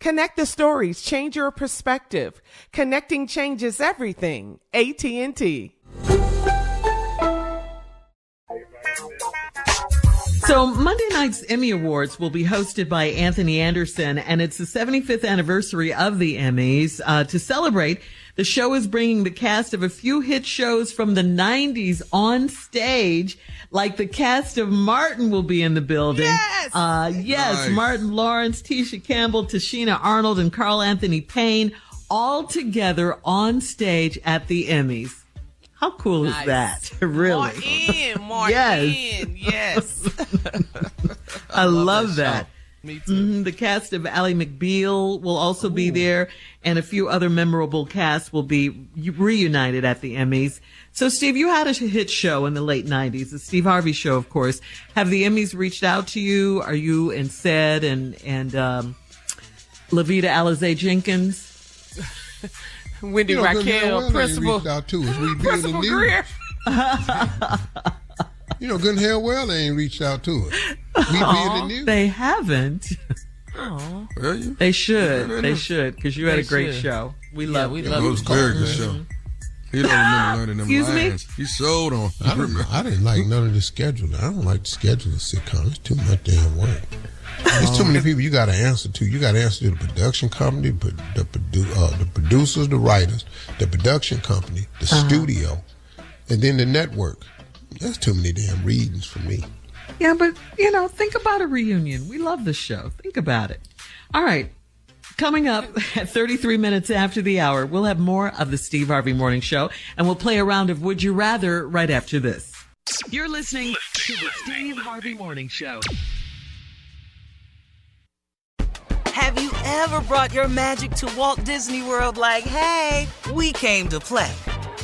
Connect the stories, change your perspective. Connecting changes everything. AT&T. So Monday night's Emmy Awards will be hosted by Anthony Anderson, and it's the 75th anniversary of the Emmys. Uh, to celebrate, the show is bringing the cast of a few hit shows from the 90s on stage. Like the cast of Martin will be in the building. Yes! Uh, yes, Nice. Martin Lawrence, Tisha Campbell, Tichina Arnold, and Carl Anthony Payne all together on stage at the Emmys. How cool is that? really? More in, more Yes. in, yes. I, love, that that. Me too. Mhm. The cast of Ally McBeal will also be there, and a few other memorable casts will be reunited at the Emmys. So, Steve, you had a hit show in the late '90s, the Steve Harvey Show, of course. Have the Emmys reached out to you? Are you and Said and and um, Lovita Alizé Jenkins? Wendy You know, good hell Raquel, well ain't Principal, out to us. We be in the Principal. Grier. You know, good and hell well they ain't reached out to us. We be in the news. They haven't. Well, you- They should. They should, because you had a great should. show. We Yeah, love we it. it was a very good show. He don't remember learning them Excuse me? lines. He sold on. I don't. I didn't like none of the scheduling. I don't like the schedule of sitcom. It's too much damn work. There's too many people you got to answer to. You got to answer to the production company, the, the, produ- uh, the producers, the writers, the production company, the studio, and then the network. That's too many damn readings for me. Yeah, but you know, think about a reunion. We love this show. Think about it. All right. Coming up at 33 minutes after the hour, we'll have more of the Steve Harvey Morning Show and we'll play a round of Would You Rather right after this. You're listening to the Steve Harvey Morning Show. Have you ever brought your magic to Walt Disney World like, hey, we came to play?